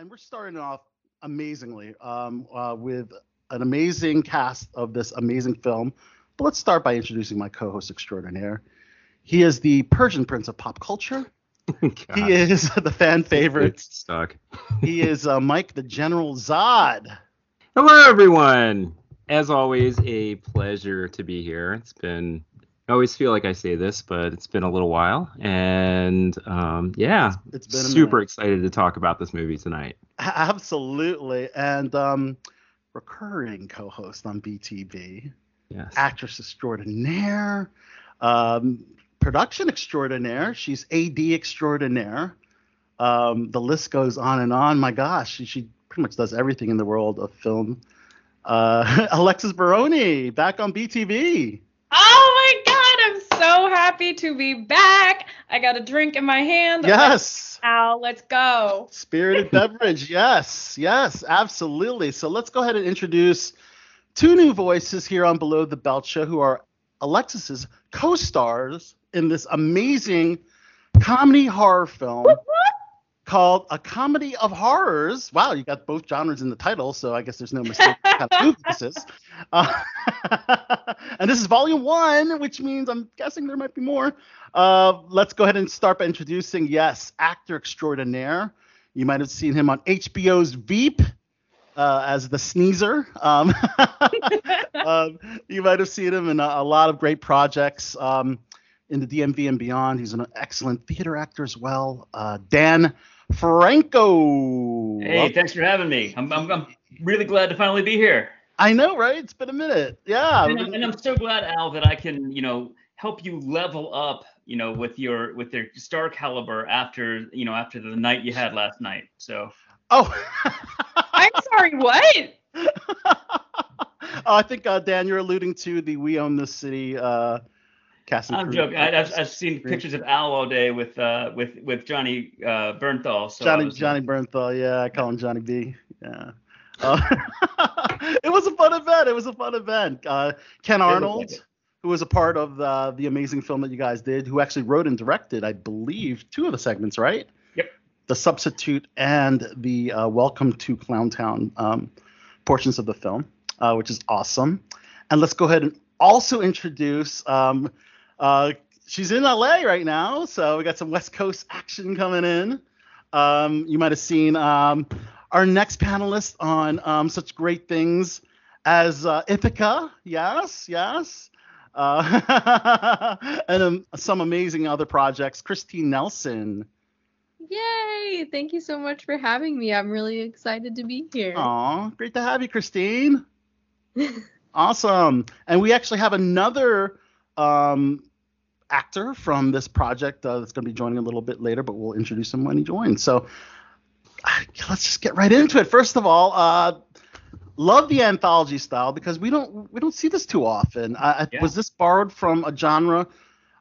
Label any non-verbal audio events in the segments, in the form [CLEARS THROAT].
and we're starting off amazingly um, uh, with an amazing cast of this amazing film. But let's start by introducing my co-host extraordinaire. He is the Persian Prince of pop culture. [LAUGHS] he is [LAUGHS] the fan favorite. It's stuck. [LAUGHS] he is uh, Mike the General Zod. Hello, everyone. As always, a pleasure to be here. It's been. I always feel like I say this, but it's been a little while, and um, yeah, It's been super minute. excited to talk about this movie tonight. Absolutely, and um, recurring co-host on BTV. Yes. actress extraordinaire, um, production extraordinaire. She's AD extraordinaire. Um, the list goes on and on. My gosh, she, she pretty much does everything in the world of film. Uh, [LAUGHS] Alexis Baroni back on BTV. Oh my god, I'm so happy to be back. I got a drink in my hand. Yes. Al, let's go. Spirited [LAUGHS] beverage. Yes. Yes. Absolutely. So let's go ahead and introduce two new voices here on Below the Belt Show who are Alexis's co stars in this amazing comedy horror film called A Comedy of Horrors. Wow, you got both genres in the title, so I guess there's no mistake kind of movie this is. Uh, [LAUGHS] and this is volume one, which means I'm guessing there might be more. Uh, let's go ahead and start by introducing, yes, actor extraordinaire. You might have seen him on HBO's Veep uh, as the sneezer. Um, um, [LAUGHS] you might have seen him in a, a lot of great projects um, in the DMV and beyond. He's an excellent theater actor as well. Uh, Dan Franco. Hey, thanks for having me. I'm, I'm, I'm really glad to finally be here. I know, right? It's been a minute. Yeah. And, I'm- and I'm so glad, Al, that I can, you know, help you level up, you know, with your with your star caliber after, you know, after the night you had last night. So oh. [LAUGHS] I'm sorry, what? [LAUGHS] Oh, I think uh, Dan, you're alluding to the "We Own This City" uh, and I'm joking. I, I've, I've seen pictures of Al all day with uh with with Johnny uh, Bernthal. So Johnny was- Johnny Bernthal. Yeah, I call him Johnny B. Yeah. [LAUGHS] Uh, [LAUGHS] it was a fun event. It was a fun event. Uh, Ken like Arnold, who was a part of the, the amazing film that you guys did, who actually wrote and directed, I believe, two of the segments, right? Yep. The substitute and the uh, Welcome to Clowntown um, portions of the film, uh, which is awesome. And let's go ahead and also introduce. Um, uh, she's in LA right now, so we got some West Coast action coming in. Um, you might have seen um, our next panelist on um, such great things as uh, Ithaca. Yes, yes. Uh, [LAUGHS] and um, some amazing other projects. Christine Nelson. Yay! Thank you so much for having me. I'm really excited to be here. Aw, great to have you, Christine. [LAUGHS] awesome. And we actually have another um, actor from this project uh, that's going to be joining a little bit later, but we'll introduce him when he joins. So let's just get right into it. First of all, uh, love the anthology style because we don't we don't see this too often. I, I- Yeah. Was this borrowed from a genre?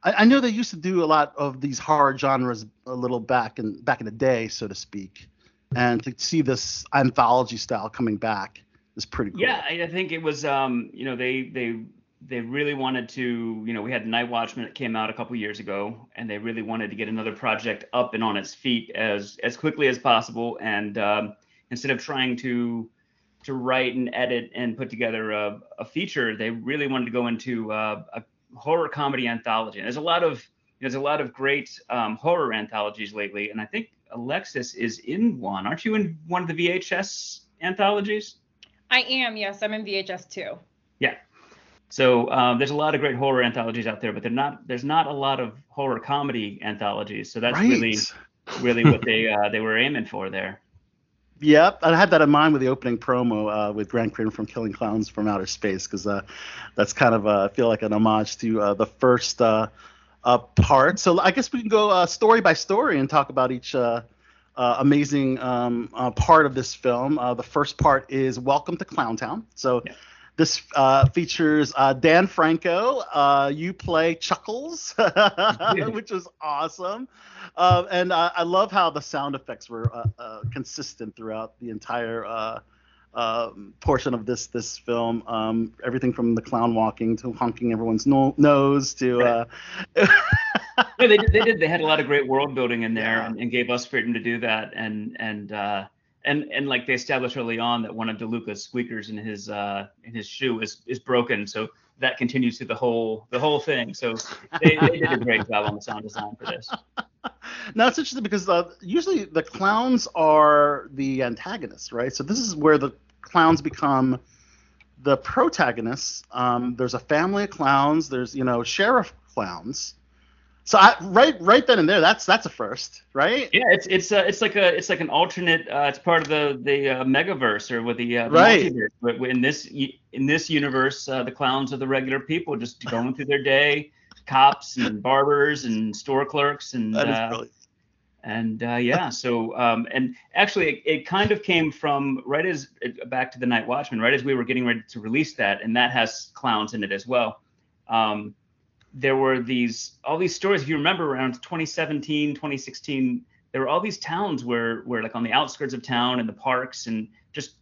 I, I know they used to do a lot of these horror genres a little back in back in the day, so to speak. And to see this anthology style coming back is pretty cool. Yeah, I I think it was. Um, you know, they they they really wanted to. You know, we had Night Watchman that came out a couple years ago, and they really wanted to get another project up and on its feet as as quickly as possible. And um, instead of trying to to write and edit and put together a, a feature, they really wanted to go into uh, a horror comedy anthology. And there's a lot of there's a lot of great um, horror anthologies lately, and I think Alexis is in one. Aren't you in one of the VHS anthologies? I am, yes, I'm in VHS too. Yeah. So um, there's a lot of great horror anthologies out there, but they're not. There's not a lot of horror comedy anthologies. So that's right. really, really what they [LAUGHS] uh, they were aiming for there. Yep, I had that in mind with the opening promo uh, with Grant Craven from Killer Klowns from Outer Space because uh, that's kind of uh, I feel like an homage to uh, the first uh, uh, part. So I guess we can go uh, story by story and talk about each uh, uh, amazing um, uh, part of this film. Uh, the first part is Welcome to Clowntown. So Yeah. This uh, features uh, Dan Franco. Uh, you play Chuckles, [LAUGHS] which is awesome. Uh, and I, I love how the sound effects were uh, uh, consistent throughout the entire uh, um, portion of this this film. Um, everything from the clown walking to honking everyone's no- nose to. Uh, [LAUGHS] No, they did, they did. They had a lot of great world building in there, Yeah. and, and gave us freedom to do that. And and uh, and and like they established early on that one of DeLuca's squeakers in his uh in his shoe is is broken, so that continues through the whole the whole thing. So they, they did a great job on the sound design for this. [LAUGHS] now it's interesting because uh, usually the clowns are the antagonists, right? So this is where the clowns become the protagonists. Um, there's a family of clowns. There's you know sheriff clowns. So I, right, right then and there, that's that's a first, right? Yeah, it's it's uh, it's like a it's like an alternate. Uh, it's part of the the uh, megaverse or with the, uh, the right. multiverse. But in this in this universe, uh, the clowns are the regular people just going through their day, cops and barbers and store clerks and That is uh, and uh, yeah so um, and actually it, it kind of came from right as back to the night watchman right as we were getting ready to release that and that has clowns in it as well um, there were these all these stories if you remember around 2017 2016 there were all these towns where where like on the outskirts of town and the parks and just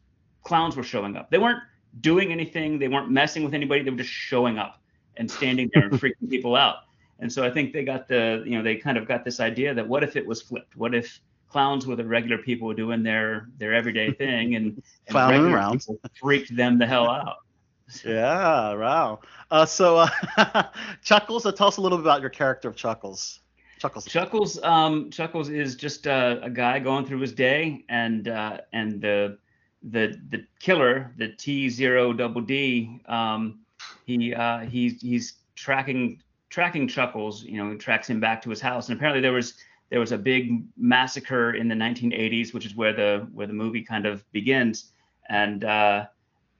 clowns were showing up they weren't doing anything they weren't messing with anybody they were just showing up and standing there and [LAUGHS] freaking people out and so I think they got the, you know, they kind of got this idea that what if it was flipped? What if clowns were the regular people doing their their everyday thing and, and Clowning around. people freaked them the hell out. [LAUGHS] Yeah, wow. Uh, so uh, [LAUGHS] Chuckles, uh, tell us a little bit about your character of Chuckles. Chuckles. Chuckles, um, Chuckles is just uh, a guy going through his day, and uh, and the the the killer, the T zero double D, um, he uh, he's he's tracking tracking Chuckles, you know, tracks him back to his house, and apparently there was there was a big massacre in the 1980s, which is where the where the movie kind of begins, and uh,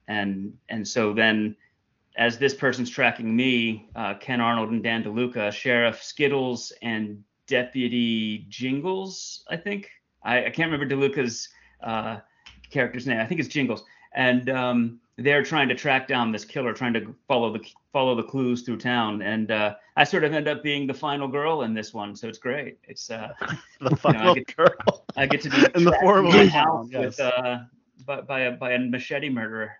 and and so then as this person's tracking me, uh, Ken Arnold and Dan DeLuca, Sheriff Skittles and Deputy Jingles, I think. I, I can't remember DeLuca's uh, character's name. I think it's Jingles. And um, they're trying to track down this killer, trying to follow the follow the clues through town. And uh, I sort of end up being the final girl in this one, so it's great. It's uh, [LAUGHS] the final get- girl. I get to be In the form of a house clown, with uh, by, by a by a machete murderer.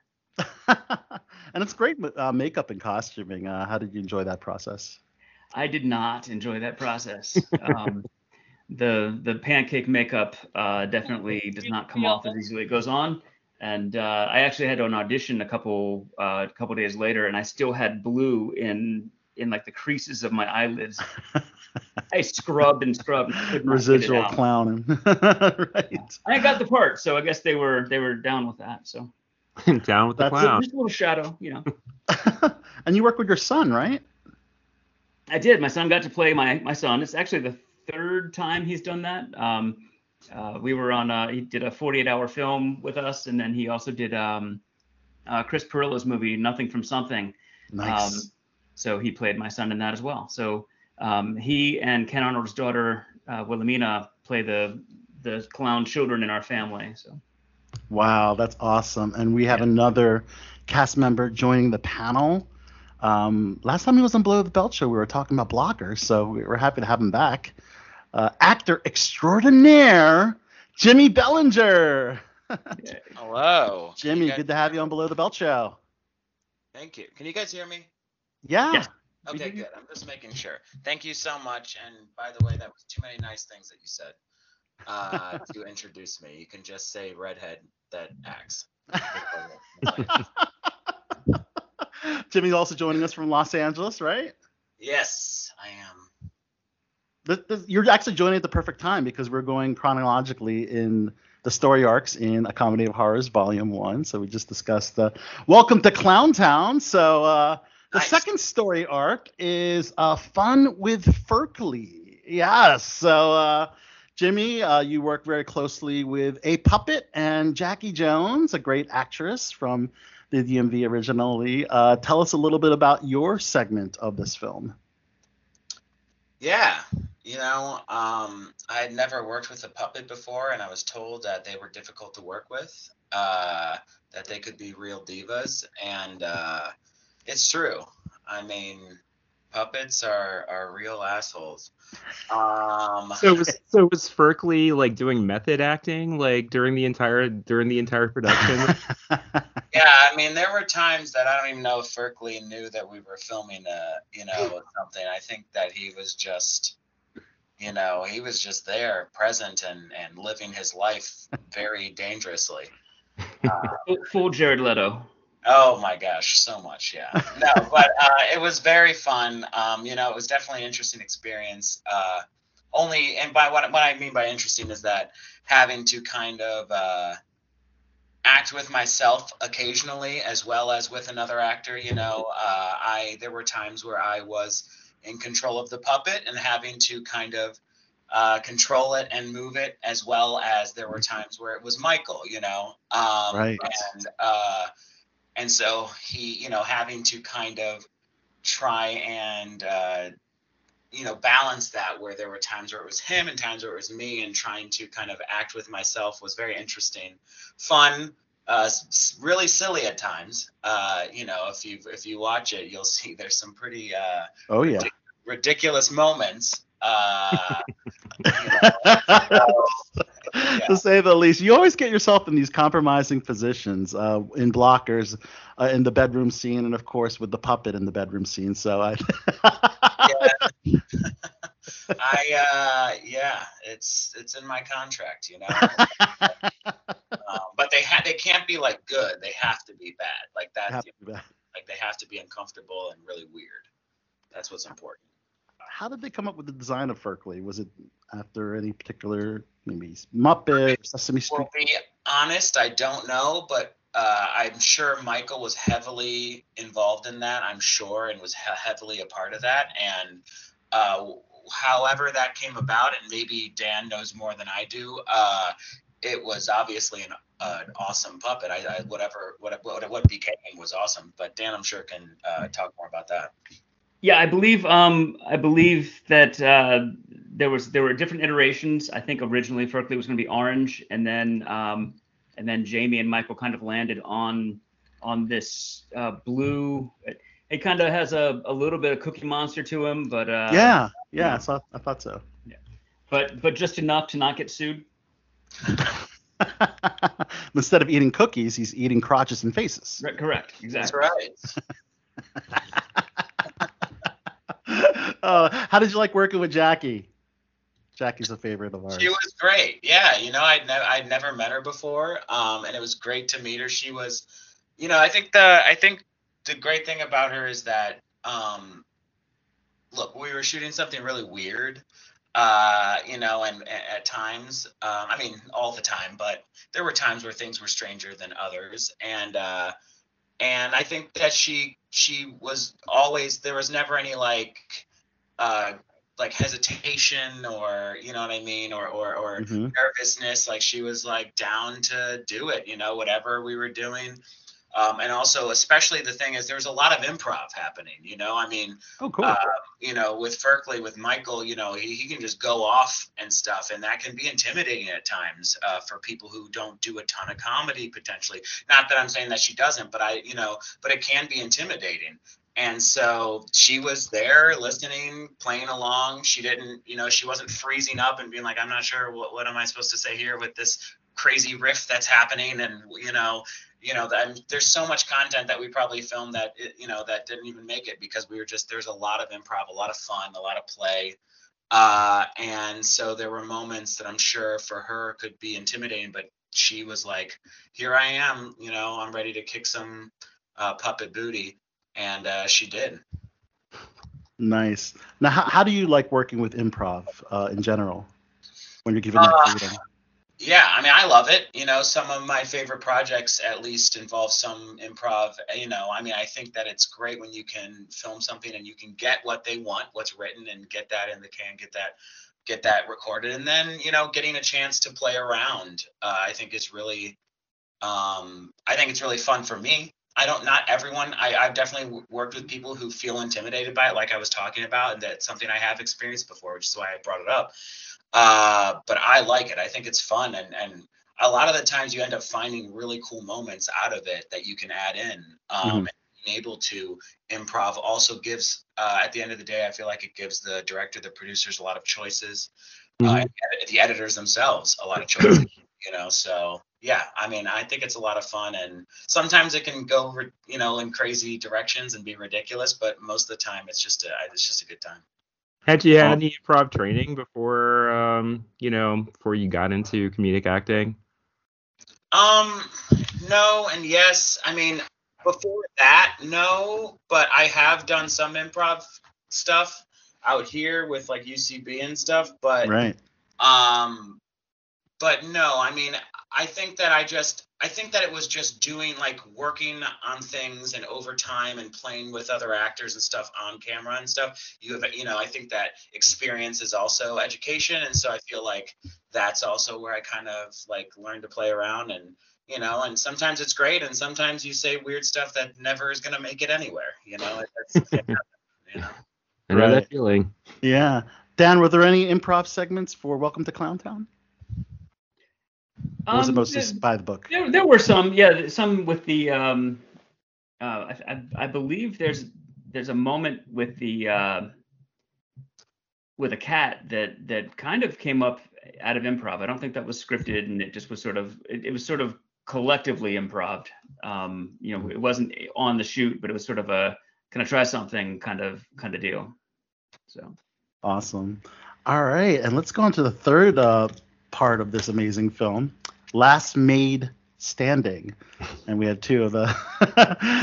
[LAUGHS] and it's great uh, makeup and costuming. Uh, how did you enjoy that process? I did not enjoy that process. Um, the the pancake makeup uh, definitely does not come off as easily as it goes on. And uh, I actually had an audition a couple uh, a couple days later, and I still had blue in in like the creases of my eyelids. [LAUGHS] I scrubbed and scrubbed. And Residual clowning. [LAUGHS] right. I got the part, so I guess they were they were down with that. So [LAUGHS] Down with the That's- clown. just a little shadow, you know. [LAUGHS] and you work with your son, right? I did. My son got to play my my son. It's actually the third time he's done that. Um, uh, we were on. Uh, he did a 48 hour film with us, and then he also did um, uh, Chris Perilla's movie Nothing from Something. Nice. Um, so he played my son in that as well. So um, he and Ken Arnold's daughter uh, Wilhelmina play the the clown children in our family. So Wow, that's awesome. And we have Yeah. another cast member joining the panel. Um, last time he was on Below the Belt Show, we were talking about Blockers, so we- we're happy to have him back. Uh, actor extraordinaire, Jimmy Bellinger. [LAUGHS] Hello. Jimmy, guys- good to have you on Below the Belt Show. Thank you. Can you guys hear me? Yeah. Yes. Okay, good. I'm just making sure. Thank you so much. And by the way, that was too many nice things that you said uh, to introduce me. You can just say redhead that acts. [LAUGHS] Jimmy's also joining us from Los Angeles, right? yes, I am. You're actually joining at the perfect time because we're going chronologically in the story arcs in A Comedy of Horrors Volume 1. So we just discussed the Welcome to Clown Town. So uh, the Nice. second story arc is uh, Fun with Ferkley. Yes. So, uh, Jimmy, uh, you work very closely with A Puppet and Jackie Jones, a great actress from the DMV originally. Uh, tell us a little bit about your segment of this film. Yeah. You know, um, I had never worked with a puppet before, and I was told that they were difficult to work with, uh, that they could be real divas, and uh, it's true. I mean, puppets are, are real assholes. [LAUGHS] Um, So was so was Ferkley like doing method acting like during the entire during the entire production? [LAUGHS] Yeah, I mean, there were times that I don't even know if Ferkley knew that we were filming a, you know, [LAUGHS] something. I think that he was just you know, he was just there, present, and and living his life very dangerously. Full, full Jared Leto. Oh my gosh, so much, yeah. No, [LAUGHS] but uh, it was very fun. Um, you know, it was definitely an interesting experience. Uh, only, and by what what I mean by interesting is that having to kind of uh, act with myself occasionally, as well as with another actor. You know, uh, I there were times where I was in control of the puppet and having to kind of uh, control it and move it, as well as there were times where it was Michael. You know, um, Right. and uh, and so he, you know, having to kind of try and uh, you know balance that where there were times where it was him and times where it was me and trying to kind of act with myself was very interesting. Fun uh, really silly at times. Uh, you know if you if you watch it you'll [LAUGHS] see there's some pretty uh, Oh yeah. ridiculous moments uh, [LAUGHS] you know, [LAUGHS] to say the least. You always get yourself in these compromising positions uh, in blockers uh, in the bedroom scene, and of course with the puppet in the bedroom scene. So I. [LAUGHS] I uh, yeah it's it's in my contract you know [LAUGHS] um, but they ha- they can't be like good they have to be bad like that be bad. like they have to be uncomfortable and really weird that's what's important How did they come up with the design of Ferkley? Was it after any particular maybe Muppet, Sesame Street? Well, be honest, I don't know, but uh, I'm sure Michael was heavily involved in that. I'm sure, and was he- heavily a part of that. And uh, however that came about, and maybe Dan knows more than I do. Uh, it was obviously an, uh, an awesome puppet. I, I whatever what what what became was awesome. But Dan, I'm sure can uh, talk more about that. Yeah, I believe um I believe that uh, there was there were different iterations. I think originally Ferkley was going to be orange, and then um and then Jamie and Michael kind of landed on on this uh, blue. It, it kind of has a, a little bit of Cookie Monster to him, but uh, yeah, yeah, I, thought, I thought so. Yeah, but but just enough to not get sued. [LAUGHS] Instead of eating cookies, he's eating crotches and faces. Right, correct, Exactly. That's right. [LAUGHS] uh, [LAUGHS] how did you like working with Jackie? Jackie's a favorite of ours. She was great. Yeah, you know, I'd never I'd never met her before, um, and it was great to meet her. She was, you know, I think the I think the great thing about her is that, um, look, we were shooting something really weird, uh, you know, and, and at times, um, I mean, all the time, but there were times where things were stranger than others, and uh, and I think that she she was always there was never any like. Uh, like hesitation or you know what I mean or or or Mhm. nervousness like she was like down to do it you know whatever we were doing um, and also especially the thing is there's a lot of improv happening you know I mean Oh, cool. uh, you know with Ferkley with Michael you know he, he can just go off and stuff and that can be intimidating at times uh, for people who don't do a ton of comedy potentially not that I'm saying that she doesn't but I you know but it can be intimidating and so she was there listening, playing along. She didn't, you know, she wasn't freezing up and being like, I'm not sure what, what am I supposed to say here with this crazy riff that's happening. And, you know, you know, that, there's so much content that we probably filmed that, it, you know, that didn't even make it because we were just, there's a lot of improv, a lot of fun, a lot of play. Uh, and so there were moments that I'm sure for her could be intimidating, but she was like, here I am, you know, I'm ready to kick some uh, puppet booty and uh, she did. Nice. Now, how, how do you like working with improv uh, in general when you're given Uh, that freedom? Yeah, I mean, I love it. You know, some of my favorite projects at least involve some improv. You know, I mean, I think that it's great when you can film something and you can get what they want, what's written, and get that in the can, get that, get that recorded, and then you know, getting a chance to play around. Uh, I think is really, um, I think it's really fun for me. I don't, not everyone. I, I've definitely w- worked with people who feel intimidated by it, like I was talking about, and that's something I have experienced before, which is why I brought it up uh, but I like it. I think it's fun, and and a lot of the times you end up finding really cool moments out of it that you can add in. Um, Mhm. and being able to improv also gives, uh, at the end of the day, I feel like it gives the director, the producers, a lot of choices, uh, Mhm. and ed- the editors themselves a lot of choices. [CLEARS THROAT] you know, so yeah, I mean, I think it's a lot of fun, and sometimes it can go, you know, in crazy directions and be ridiculous, but most of the time it's just a, it's just a good time. Had you had any improv training before, um, you know, before you got into comedic acting? Um, no and yes. I mean, before that, no, but I have done some improv stuff out here with like UCB and stuff, but Right. um but no, I mean, I think that I just I think that it was just doing like working on things and overtime and playing with other actors and stuff on camera and stuff. You have you know, I think that experience is also education and so I feel like that's also where I kind of like learned to play around and you know, and sometimes it's great and sometimes you say weird stuff that never is going to make it anywhere, you know. That's, [LAUGHS] you know. I know Right. that feeling. Yeah. Dan, were there any improv segments for Welcome to Clowntown? Or was Um, mostly there- by the book? There, there were some, yeah, some with the. Um, uh, I, I, I believe there's there's a moment with the uh, with a cat that that kind of came up out of improv. I don't think that was scripted, and it just was sort of it, it was sort of collectively improv. Um, you know, it wasn't on the shoot, but it was sort of a kind of try something kind of kind of deal. So Awesome. All right, and let's go on to the third uh, part of this amazing film, Last Maid Standing, and we had two of the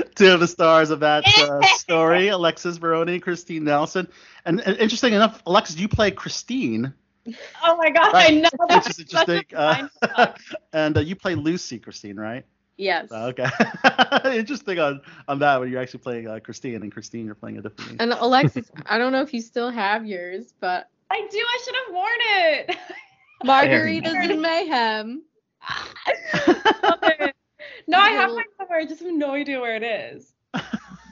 [LAUGHS] two of the stars of that uh, story, [LAUGHS] Alexis Baroni and Christine Nelson. And, and interesting enough, Alexis, you play Christine, Oh my god, Right. I know. [LAUGHS] which that is was such a interesting, uh, and uh, you play Lucy, Christine, right? Yes. Uh, Okay. interesting on on that when you're actually playing uh, Christine, and Christine, you're playing a different. name. And Alexis, I don't know if you still have yours, but I do. I should have worn it. Margaritas and Mayhem. [LAUGHS] no, I have mine somewhere. I just have no idea where it is. [LAUGHS]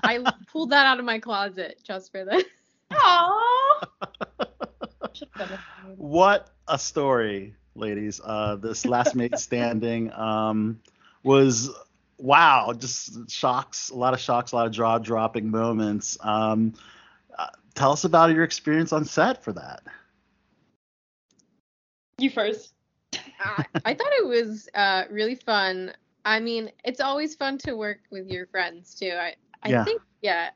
I pulled that out of my closet just for this. Aww. [LAUGHS] Should've done this. what a story, ladies. Uh, this last maid standing um, was wow, just shocks, a lot of shocks, a lot of jaw dropping moments. Um, uh, tell us about your experience on set for that. You first. I, I thought it was uh, really fun. I mean, it's always fun to work with your friends too. I, I Yeah. think, yeah.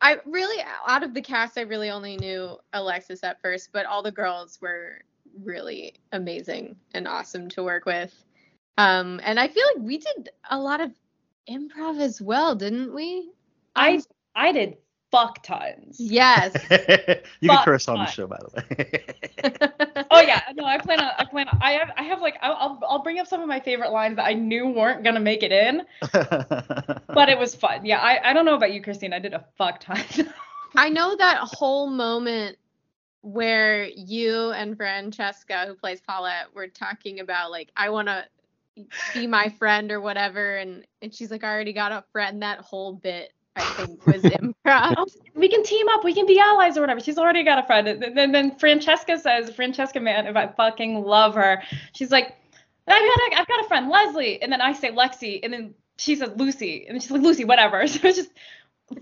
I really, out of the cast, I really only knew Alexis at first, but all the girls were really amazing and awesome to work with. Um, and I feel like we did a lot of improv as well, didn't we? I I did fuck tons. Yes. [LAUGHS] you can Fuck curse on the show, by the [LAUGHS] way. [LAUGHS] Oh yeah, no, I plan on. I plan. On, I have. I have like. I'll, I'll. I'll bring up some of my favorite lines that I knew weren't gonna make it in, [LAUGHS] but it was fun. Yeah, I. I don't know about you, Christine. I did a fuck ton. [LAUGHS] I know that whole moment where you and Francesca, who plays Paulette, were talking about like I want to be my friend or whatever, and and she's like I already got a friend. That whole bit I think was improv. [LAUGHS] we can team up. We can be allies or whatever. She's already got a friend. And then, then Francesca says, Francesca, man, if I fucking love her, she's like, I've got, a, I've got a friend, Leslie. And then I say Lexi, and then she says Lucy, and she's like Lucy, whatever. [LAUGHS] So it's just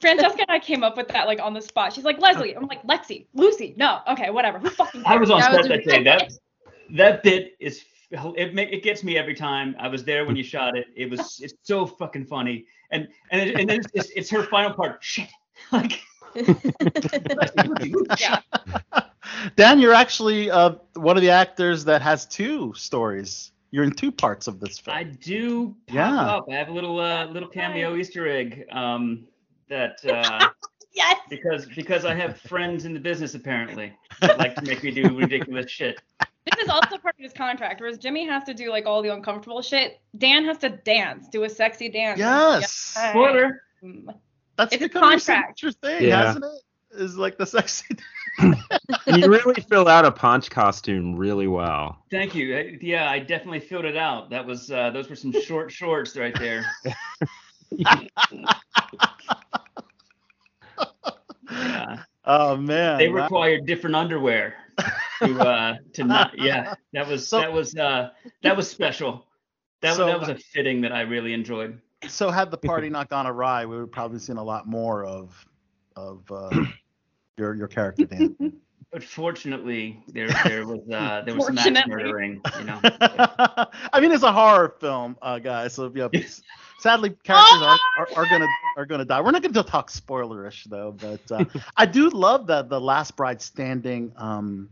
Francesca and I came up with that like on the spot. She's like Leslie. I'm like Lexi, Lucy. No, okay, whatever. Who fucking I was on That set that day. That that bit is it ma- it gets me every time. I was there when you shot it. It was it's so fucking funny. And and it, and then it's, it's, it's her final part. Shit. [LAUGHS] Like yeah. [LAUGHS] Dan, you're actually uh, one of the actors that has two stories. You're in two parts of this film. I do pop Yeah. up. I have a little uh, little cameo Easter egg um, that [LAUGHS] uh, Yes. because because I have friends in the business apparently that like to make me do ridiculous shit. This is also part of his contract, whereas Jimmy has to do like all the uncomfortable shit. Dan has to dance, do a sexy dance. yes. Yeah. Spoiler. Mm. That's It's a become your contract. signature thing, Yeah. hasn't it? Is like the sexy. [LAUGHS] you really fill out a Ponch costume really well. Thank you. Yeah, I definitely filled it out. That was uh, those were some short [LAUGHS] shorts right there. [LAUGHS] Yeah. Oh man. they wow. required different underwear to uh to not yeah [LAUGHS] that was So- that was uh that was special that, So- was that was a fitting that i really enjoyed So had the party [LAUGHS] not gone awry, we would probably seen a lot more of of uh, [CLEARS THROAT] your your character, Dan. [LAUGHS] But fortunately, there there was uh, there was some axe murdering. You know. I mean, it's a horror film, uh, guys. So yeah, s- sadly, characters are, are, are gonna are gonna die. We're not gonna talk spoilerish though, but uh, I do love that the Last Bride Standing um,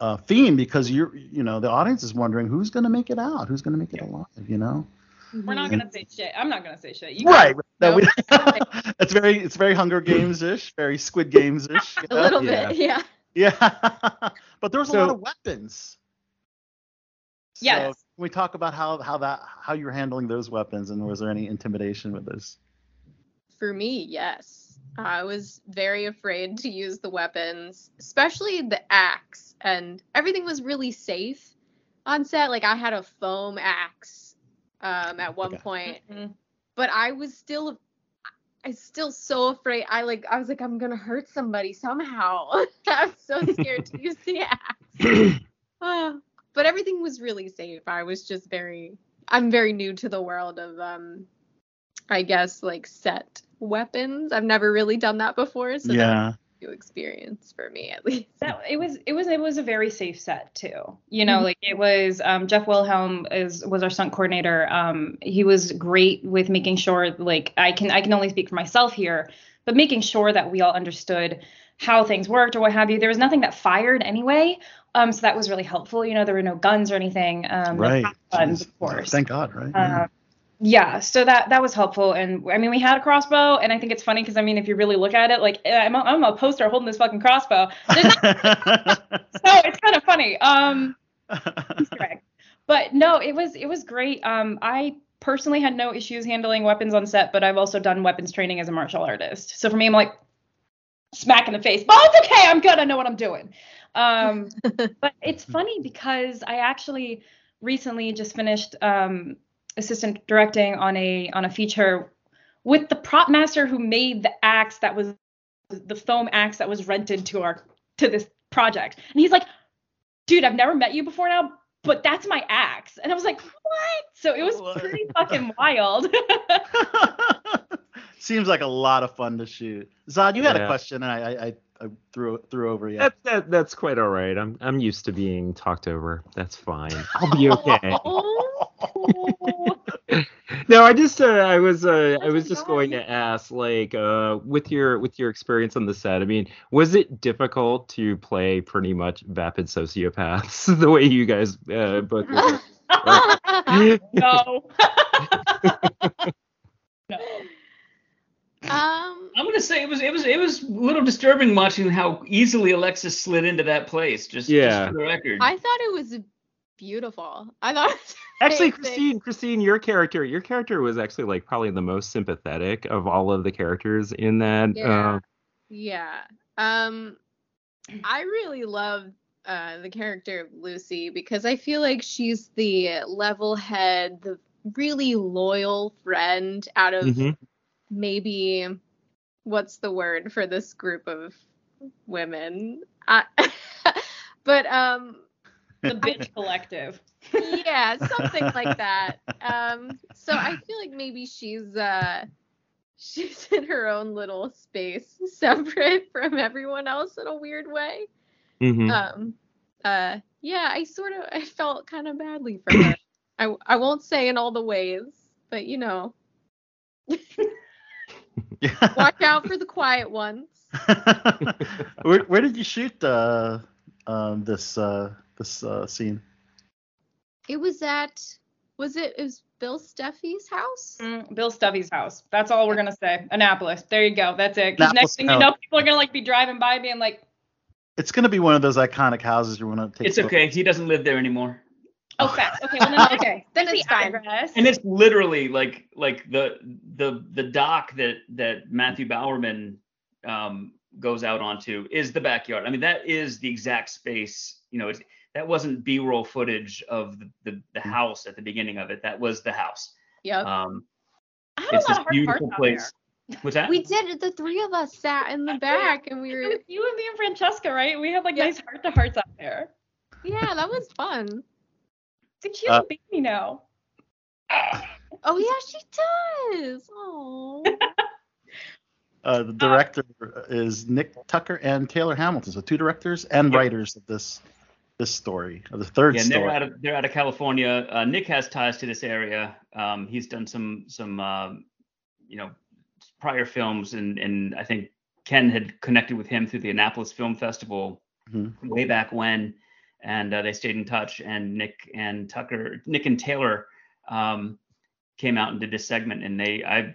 uh, theme because you're you know the audience is wondering who's gonna make it out, who's gonna make it alive, you know. We're not Mhm. gonna say shit. I'm not gonna say shit. You Right. guys- No, we, [LAUGHS] it's very it's very Hunger Games ish, very Squid Games ish. [LAUGHS] A little Yeah. bit, yeah. Yeah, [LAUGHS] but there was a lot of weapons. So Yes. Can we talk about how how that how you're handling those weapons, and was there any intimidation with this? For me, yes. I was very afraid to use the weapons, especially the axe, and everything was really safe on set. Like I had a foam axe um, at one Okay. point, Mhm. but I was still, I was still so afraid. I like, I was like, I'm gonna hurt somebody somehow. [LAUGHS] I'm so scared to use the axe. [LAUGHS] Ah, but everything was really safe. I was just very, I'm very new to the world of, um, I guess like set weapons. I've never really done that before, so that was yeah. a new experience for me at least. that it was it was it was a very safe set too you know Mhm. like it was um jeff wilhelm is was our stunt coordinator um he was great with making sure like i can i can only speak for myself here but making sure that we all understood how things worked or what have you there was nothing that fired anyway um so that was really helpful you know there were no guns or anything um no right. guns of course Thank God. Right. yeah. Yeah, so that that was helpful, and I mean we had a crossbow, and I think it's funny because I mean if you really look at it, like I'm a, I'm a poster holding this fucking crossbow, There's [LAUGHS] so it's kind of funny. Um, but no, it was it was great. Um, I personally had no issues handling weapons on set, but I've also done weapons training as a martial artist. So for me, I'm like smack in the face. But it's okay. I'm good. I know what I'm doing. Um, [LAUGHS] but it's funny because I actually recently just finished um, assistant directing on a on a feature with the prop master who made the axe that was the foam axe that was rented to our to this project. And he's like, dude, I've never met you before now, but that's my axe. And I was like, what? So it was pretty fucking [LAUGHS] wild. [LAUGHS] Seems like a lot of fun to shoot. Zod, you had a question, and I, I, I, I threw threw over you. That, that that's quite all right. I'm I'm used to being talked over. That's fine. I'll be [LAUGHS] okay. [LAUGHS] No, I just uh, I was uh, I was just going to ask like uh with your with your experience on the set. I mean, was it difficult to play pretty much vapid sociopaths [LAUGHS] the way you guys uh, both were? no. no. um, I'm gonna say it was it was it was a little disturbing watching how easily Alexis slid into that place. Just, Yeah. just for the record. I thought it was beautiful. I thought. It was [LAUGHS] Actually, amazing. Christine, Christine, your character, your character was actually like probably the most sympathetic of all of the characters in that. Yeah. Uh, Yeah. Um I really love uh the character of Lucy because I feel like she's the level head, the really loyal friend out of mhm. maybe what's the word for this group of women? I, [LAUGHS] but um The bitch collective. yeah, something like that. [LAUGHS] Um, so I feel like maybe she's uh she's in her own little space, [LAUGHS] separate from everyone else in a weird way. Mhm. Um, uh, yeah, I sort of I felt kind of badly for her. [COUGHS] I I won't say in all the ways, but you know, Yeah. [LAUGHS] watch out for the quiet ones. [LAUGHS] where, where did you shoot uh, um, this uh, this uh, scene? It was at was it it was Bill Steffi's house? Mm, Bill Stubby's house. That's all we're gonna say. Annapolis. There you go. That's it. 'Cause Annapolis next thing you know, people are gonna like be driving by being like, It's gonna be one of those iconic houses you want to take. it's okay. He doesn't live there anymore. "Oh, facts. Okay, well then [LAUGHS] Okay, then it's the fine. address." And it's literally like like the the the dock that that Matthew Bowerman um, goes out onto is the backyard. I mean, that is the exact space. You know, it's, that wasn't B-roll footage of the, the the house at the beginning of it. That was the house. Yeah. Um, I had it's a this lot of hard beautiful parts out place. What's that? we did it. The three of us sat in the [LAUGHS] back and we were you and me and Francesca, right? We had like Yeah. nice heart to hearts out there. yeah, that was fun. Dude, she has Uh, a baby now. Oh yeah, she does. Oh. [LAUGHS] Uh, the director is Nick Tucker and Taylor Hamilton, so two directors and Yep. writers of this this story, of the third Yeah, and they're story. out of they're out of California. Uh, Nick has ties to this area. Um, he's done some some um, you know prior films, and and I think Ken had connected with him through the Annapolis Film Festival Mhm. way back when, and uh, they stayed in touch. And Nick and Tucker, Nick and Taylor, um, came out and did this segment, and they I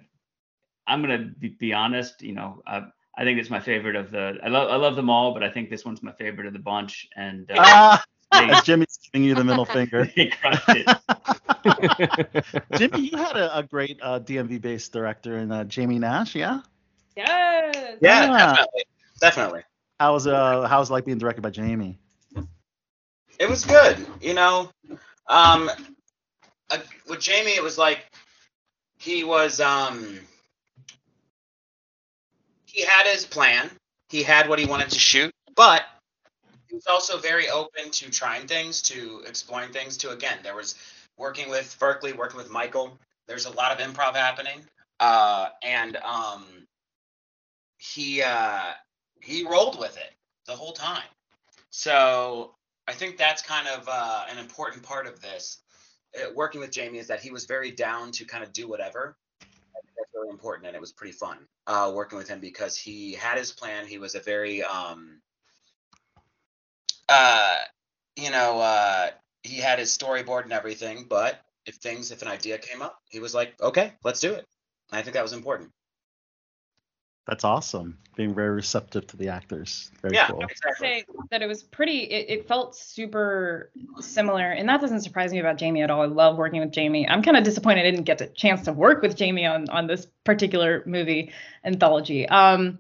I'm gonna be, be honest, you know. Uh, I think it's my favorite of the. I love I love them all, but I think this one's my favorite of the bunch, and uh, Ah, they, [LAUGHS] Jimmy's giving you the middle finger. [LAUGHS] they crushed it. [LAUGHS] Jimmy, you had a, a great uh, DMV based director in uh, Jamie Nash, yeah? Yes. Yeah, Yeah. definitely, definitely. How was uh how was it like being directed by Jamie? It was good, you know. Um, with Jamie, it was like he was um he had his plan. He had what he wanted to shoot, but he was also very open to trying things, to exploring things. To again, there was working with Ferkley, working with Michael. There's a lot of improv happening, uh, and um, he uh, he rolled with it the whole time. So I think that's kind of uh, an important part of this. Uh, working with Jamie is that he was very down to kind of do whatever. I think that's really important, and it was pretty fun uh, working with him because he had his plan. He was a very, um, uh, you know, uh, he had his storyboard and everything. But if things, if an idea came up, he was like, "Okay, let's do it." And I think that was important. That's awesome. Being very receptive to the actors. Very Yeah. cool. I would say that it was pretty. It, it felt super similar, and that doesn't surprise me about Jamie at all. I love working with Jamie. I'm kind of disappointed I didn't get a chance to work with Jamie on on this particular movie anthology. Um,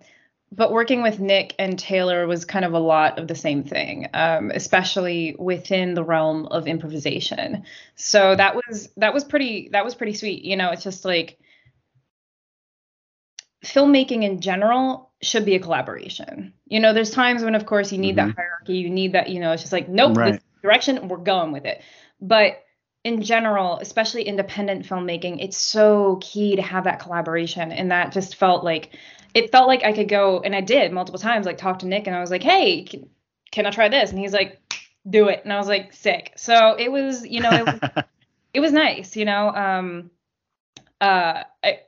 but working with Nick and Taylor was kind of a lot of the same thing, um, especially within the realm of improvisation. So that was that was pretty that was pretty sweet. You know, it's just like filmmaking in general should be a collaboration. You know, there's times when, of course, you need that hierarchy. You need that, you know, it's just like, nope, Right. this direction, we're going with it. But in general, especially independent filmmaking, it's so key to have that collaboration. And that just felt like, it felt like I could go, and I did multiple times, like talk to Nick, and I was like, hey, can, can I try this? And he's like, do it. And I was like, sick. So it was, you know, it was [LAUGHS] it was nice, you know. Um, uh, I,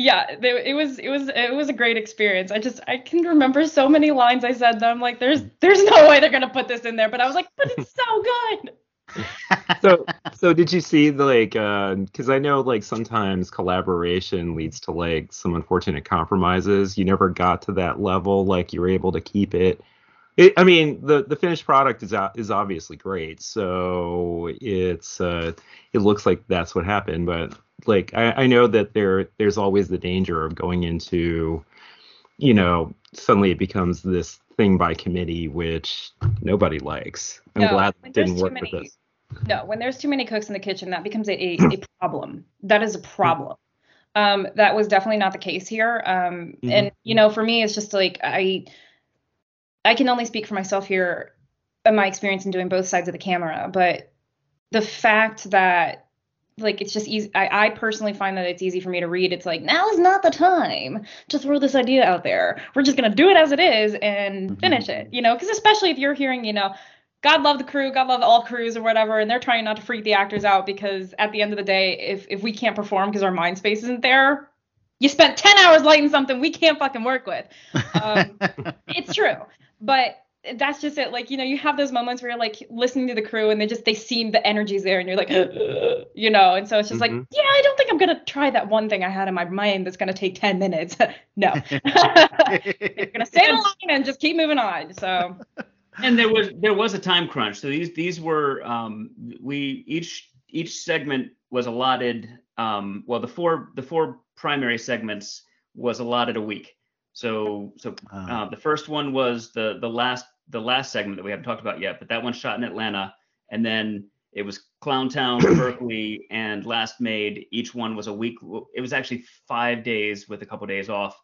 yeah, there, it was it was it was a great experience. I just I can remember so many lines I said that I'm like, there's there's no way they're gonna put this in there, but I was like, but it's so good. [LAUGHS] so so did you see the like because i know like sometimes collaboration leads to like some unfortunate compromises you never got to that level like you were able to keep it, it i mean the the finished product is o- is obviously great so it's uh it looks like that's what happened but like i i know that there there's always the danger of going into you know suddenly it becomes this thing by committee which nobody likes i'm No, glad it didn't work many- with this No, when there's too many cooks in the kitchen, that becomes a, a, a problem. That is a problem. Um, that was definitely not the case here. Um, Mhm. and you know, for me, it's just like I, I can only speak for myself here, and my experience in doing both sides of the camera. But the fact that like it's just easy I, I personally find that it's easy for me to read. It's like now is not the time to throw this idea out there. We're just going to do it as it is and Mhm. finish it you know? Because especially if you're hearing you know god love the crew god love all crews or whatever and they're trying not to freak the actors out because at the end of the day if if we can't perform because our mind space isn't there you spent 10 hours lighting something we can't fucking work with. Um, [LAUGHS] it's true. But that's just it like you know you have those moments where you're like listening to the crew and they just they seem the energy's there and you're like [GASPS] you know and so it's just like Mhm. yeah i don't think i'm gonna try that one thing i had in my mind that's gonna take 10 minutes [LAUGHS] no [LAUGHS] [LAUGHS] you're gonna stay the line and just keep moving on so and there was there was a time crunch. So these these were um, we each each segment was allotted. Um, well, the four the four primary segments was allotted a week. So so Ah. uh, the first one was the the last the last segment that we haven't talked about yet, but that one shot in Atlanta, and then it was Clowntown, [COUGHS] Ferkley, and Last Maid. Each one was a week. It was actually five days with a couple days off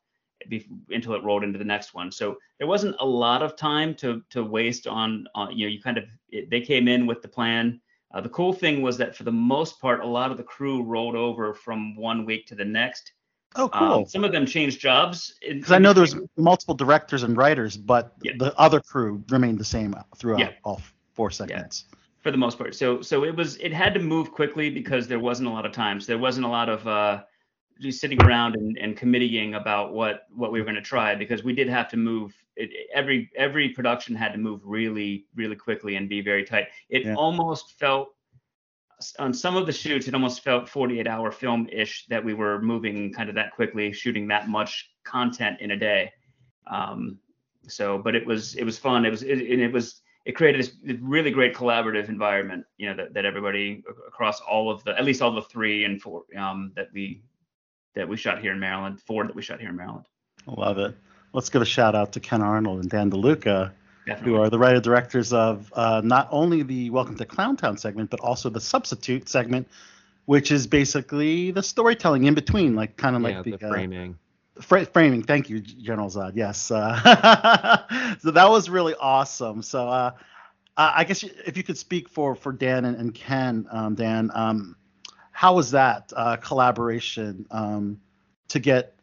until it rolled into the next one. So there wasn't a lot of time to to waste on, on you know you kind of it, they came in with the plan. Uh, the cool thing was that for the most part, a lot of the crew rolled over from one week to the next. Oh, Um, cool. some of them changed jobs. Because I know there's multiple directors and writers, but Yeah. the other crew remained the same throughout Yeah. all four segments. for the most part. So so it was it had to move quickly because there wasn't a lot of time. So there wasn't a lot of uh, just sitting around and, and committeeing about what what we were going to try because we did have to move. It, every every production had to move really really quickly and be very tight. It Yeah. almost felt on some of the shoots it almost felt 48 hour film ish that we were moving kind of that quickly shooting that much content in a day. Um, so but it was it was fun. It was it, and it was it created this really great collaborative environment you know that, that everybody across all of the at least all the three and four um, that we that we shot here in maryland four that we shot here in maryland. Love it. Let's give a shout out to Ken Arnold and Dan DeLuca, definitely who are the writer directors of uh, not only the Welcome to Clowntown segment, but also the Substitute segment, which is basically the storytelling in between, like kind of yeah, like the, the uh, framing. Fra- framing. Thank you, General Zod. Yes. Uh, [LAUGHS] so that was really awesome. So uh, I I guess if you could speak for for Dan and, and Ken, um, Dan, um, how was that uh, collaboration um, to get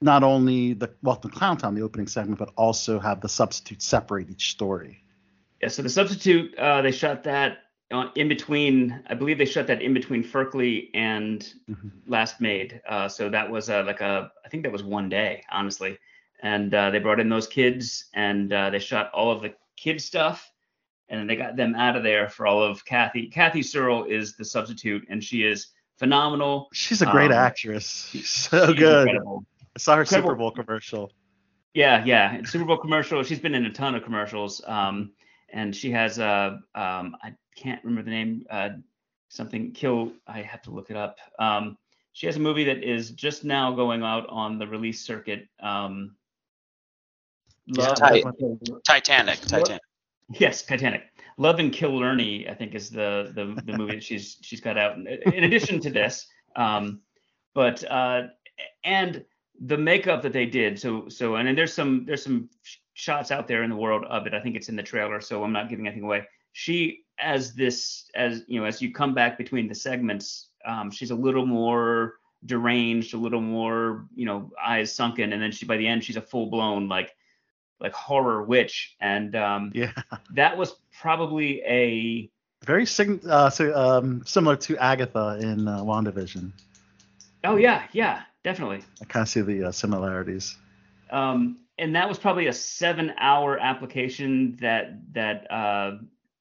not only the Welcome to Clowntown, the opening segment, but also have the substitute separate each story? Yeah, so the substitute, uh, they shot that uh, in between. I believe they shot that in between Ferkley and Mhm. Last Maid. Uh, so that was uh, like a, I think that was one day, honestly. And uh, they brought in those kids and uh, they shot all of the kid stuff, and then they got them out of there for all of Kathy. Kathy Searle is the substitute, and she is phenomenal. She's a great Um, actress. She's so She's good. incredible. I saw her Incredible. Super Bowl commercial. Yeah, yeah. Super Bowl commercial. She's been in a ton of commercials. Um, and she has a um, I can't remember the name. Uh, something kill. I have to look it up. Um, she has a movie that is just now going out on the release circuit. Um, Yeah, Love, Tight. Titanic. Titanic. Yes, Titanic. Love and Killarney, I think, is the the, the movie that she's she's got out. In, in addition to this, um, but uh, and the makeup that they did. So so and then there's some there's some sh- shots out there in the world of it. I think it's in the trailer, so I'm not giving anything away. She as this as you know as you come back between the segments, um, she's a little more deranged, a little more you know eyes sunken, and then she by the end she's a full blown like like horror witch and um Yeah. that was probably a Very sig- uh, so, um, similar to Agatha in uh, WandaVision. oh yeah yeah definitely I kind of see the uh, similarities. um and that was probably a seven hour application that that uh,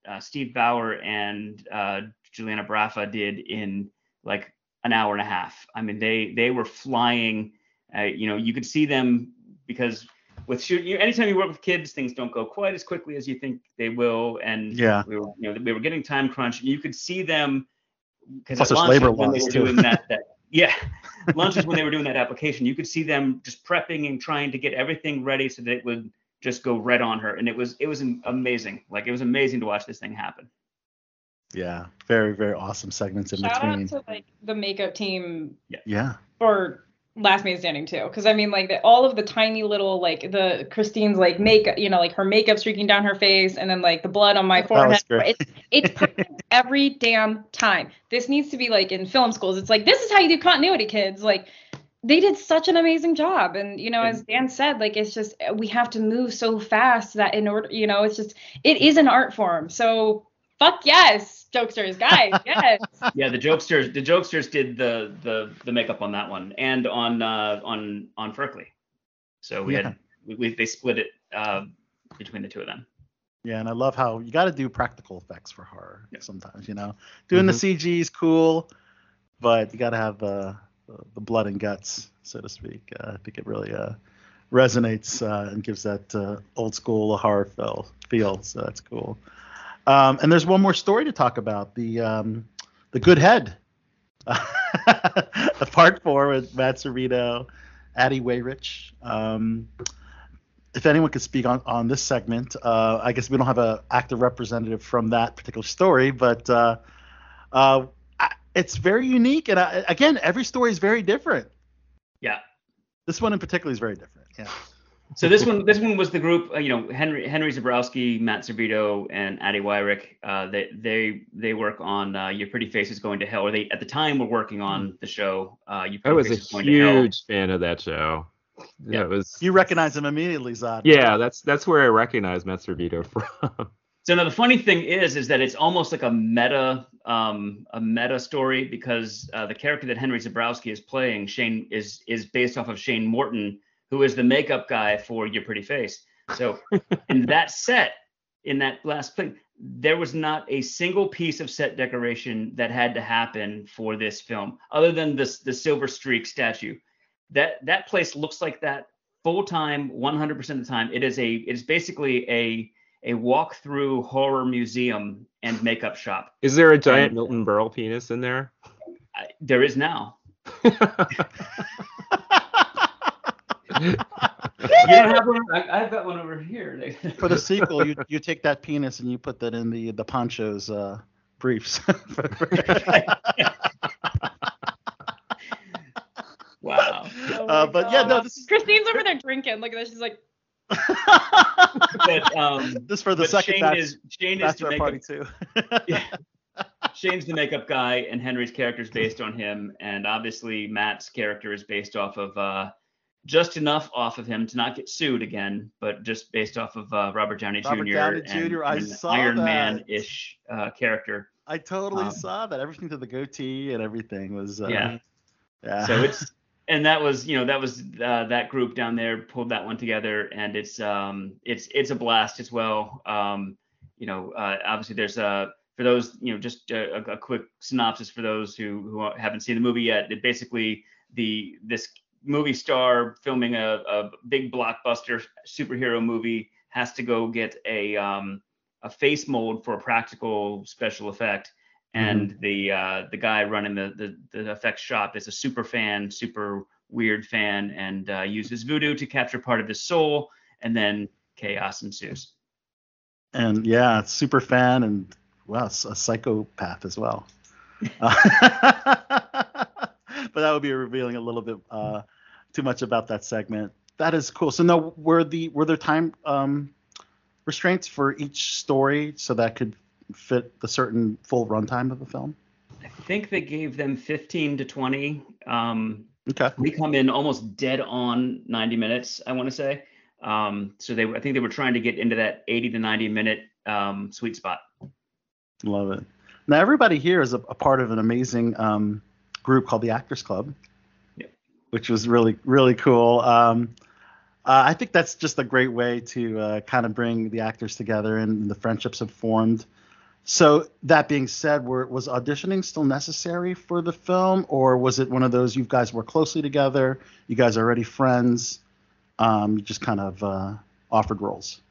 uh steve bauer and uh juliana braffa did in like an hour and a half i mean they they were flying uh, you know you could see them because with shoot you anytime you work with kids things don't go quite as quickly as you think they will and Yeah. we were you know we were getting time crunch and you could see them because there's labor when they were too. doing that, that yeah. [LAUGHS] Lunches when they were doing that application you could see them just prepping and trying to get everything ready so that it would just go right on her. And it was it was amazing like it was amazing to watch this thing happen. Yeah, very very awesome segments in Shout between. out to like the makeup team yeah, for Last Maid Standing too, because I mean like the, all of the tiny little like the Christine's like makeup, you know, like her makeup streaking down her face, and then like the blood on my forehead. It's it's perfect [LAUGHS] every damn time. This needs to be like in film schools. It's like this is how you do continuity, kids. Like they did such an amazing job, and you know, as Dan said, like it's just we have to move so fast that in order, you know, it's just it is an art form. So fuck yes, jokesters, guys, [LAUGHS] yes. yeah the jokesters the jokesters did the the the makeup on that one and on uh on on Ferkley so we Yeah. had we, we they split it uh between the two of them yeah, and I love how you got to do practical effects for horror Yeah. sometimes. You know, doing Mhm. the CG is cool, but you got to have uh, the the blood and guts, so to speak. Uh, I think it really uh, resonates uh, and gives that uh, old school horror feel. Feel so that's cool. Um, and there's one more story to talk about the um, the good head. [LAUGHS] the part four with Matt Servitto, Addie Weyrich. Um, if anyone could speak on, on this segment, uh, I guess we don't have an active representative from that particular story, but uh, uh, I- it's very unique. And I, again, every story is very different. yeah This one in particular is very different. Yeah. So this one, this one was the group. Uh, you know, Henry Henry Zebrowski, Matt Servitto, and Addie Weyrich. Uh, they they they work on uh, Your Pretty Face is Going to Hell. Or they at the time were working on the show. Uh, Your I was a Face is Going huge fan of that show. Yeah. That was You recognize him immediately, Zod. yeah, that's that's where I recognize Matt Servitto [LAUGHS] from. So now the funny thing is, is that it's almost like a meta, um, a meta story because uh, the character that Henry Zebrowski is playing, Shane, is is based off of Shane Morton, who is the makeup guy for Your Pretty Face. So [LAUGHS] in that set, in that last play, there was not a single piece of set decoration that had to happen for this film, other than this the Silver Streak statue. That that place looks like that full time, 100% of the time. It is a it is basically a a walk through horror museum and makeup shop. Is there a giant And- Milton Berle penis in there? I, there is now. [LAUGHS] [LAUGHS] You don't have one? I, I've got one over here. For the sequel, you [LAUGHS] you take that penis and you put that in the the ponchos uh, briefs. [LAUGHS] wow. [LAUGHS] uh, but yeah, no, this is Christine's over there drinking. Look at this. She's like, But um, this for the but second Shane batch, is Shane is the bachelor makeup party too. Yeah. Shane's the makeup guy, and Henry's character is based on him, and obviously Matt's character is based off of uh, just enough off of him to not get sued again, but just based off of uh, Robert Downey Robert Jr. Downey and Jr., I an saw Iron that. Man-ish uh, character. I totally Um, saw that. Everything to the goatee and everything was. Uh, Yeah. Yeah. So it's [LAUGHS] and that was you know that was uh, that group down there pulled that one together, and it's um it's it's a blast as well. Um, you know, uh, obviously there's a for those you know just a, a- a quick synopsis for those who who haven't seen the movie yet. It basically the this movie star filming a, a big blockbuster superhero movie has to go get a um a face mold for a practical special effect and the uh, the guy running the, the the effects shop is a super fan, super weird fan, and uh, uses voodoo to capture part of his soul, and then chaos ensues. and yeah, super fan and wow, a psychopath as well. Uh, [LAUGHS] [LAUGHS] but that would be revealing a little bit uh, too much about that segment. That is cool. So no, were the were there time um, restraints for each story so that could fit the certain full runtime of the film? I think they gave them 15 to 20. Um, Okay. we come in almost dead on 90 minutes, I want to say. Um, so they, I think they were trying to get into that 80 to 90 minute um, sweet spot. Love it. Now everybody here is a, a part of an amazing um, group called the Actors Club, Yep. which was really really cool. Um, uh, I think that's just a great way to uh, kind of bring the actors together and the friendships have formed. So that being said, were, was auditioning still necessary for the film, or was it one of those you guys work closely together, you guys are already friends, um, you just kind of uh, offered roles?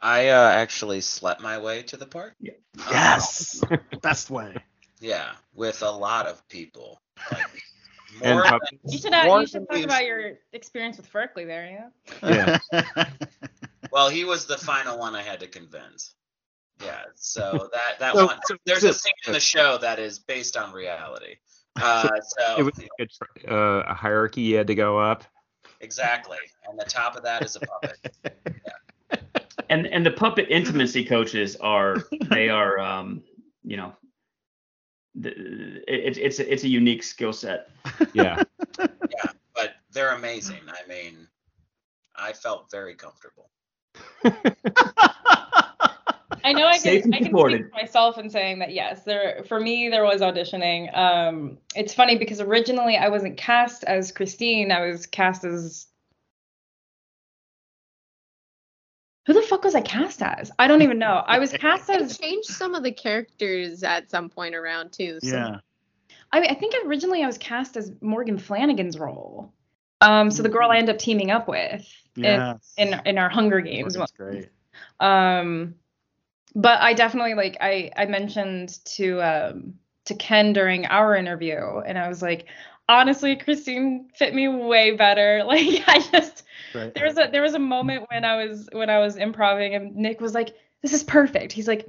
I uh, actually slept my way to the part. Yeah. Yes, [LAUGHS] best way. Yeah, with a lot of people. Like, [LAUGHS] And more prob- than- you should uh, you should talk we've- about your experience with Ferkley there. Yeah. Yeah. [LAUGHS] Well, he was the final one I had to convince. Yeah, so that that So- one. so- there's so- a scene in the show that is based on reality. [LAUGHS] Uh, so it was like a, tr- uh, a hierarchy you had to go up. exactly, and the top of that is a puppet. And and the puppet intimacy coaches are they are um, you know the, it, it's it's a unique skill set. [LAUGHS] Yeah. Yeah, but they're amazing. I mean, I felt very comfortable. I know I can I can supported. speak for myself in saying that yes, there for me there was auditioning. Um, it's funny because originally I wasn't cast as Christine. I was cast as who the fuck was I cast as? I don't even know. I was cast They as changed some of the characters at some point around too. So yeah. I mean I think originally I was cast as Morgan Flanagan's role. Um, so the girl I end up teaming up with Yeah. in in our Hunger Games. That's great. Um, but I definitely like I I mentioned to um to Ken during our interview, and I was like, honestly, Christine fit me way better. [LAUGHS] Like I just Right. there was a there was a moment when I was when I was improvising, and Nick was like, this is perfect. He's like,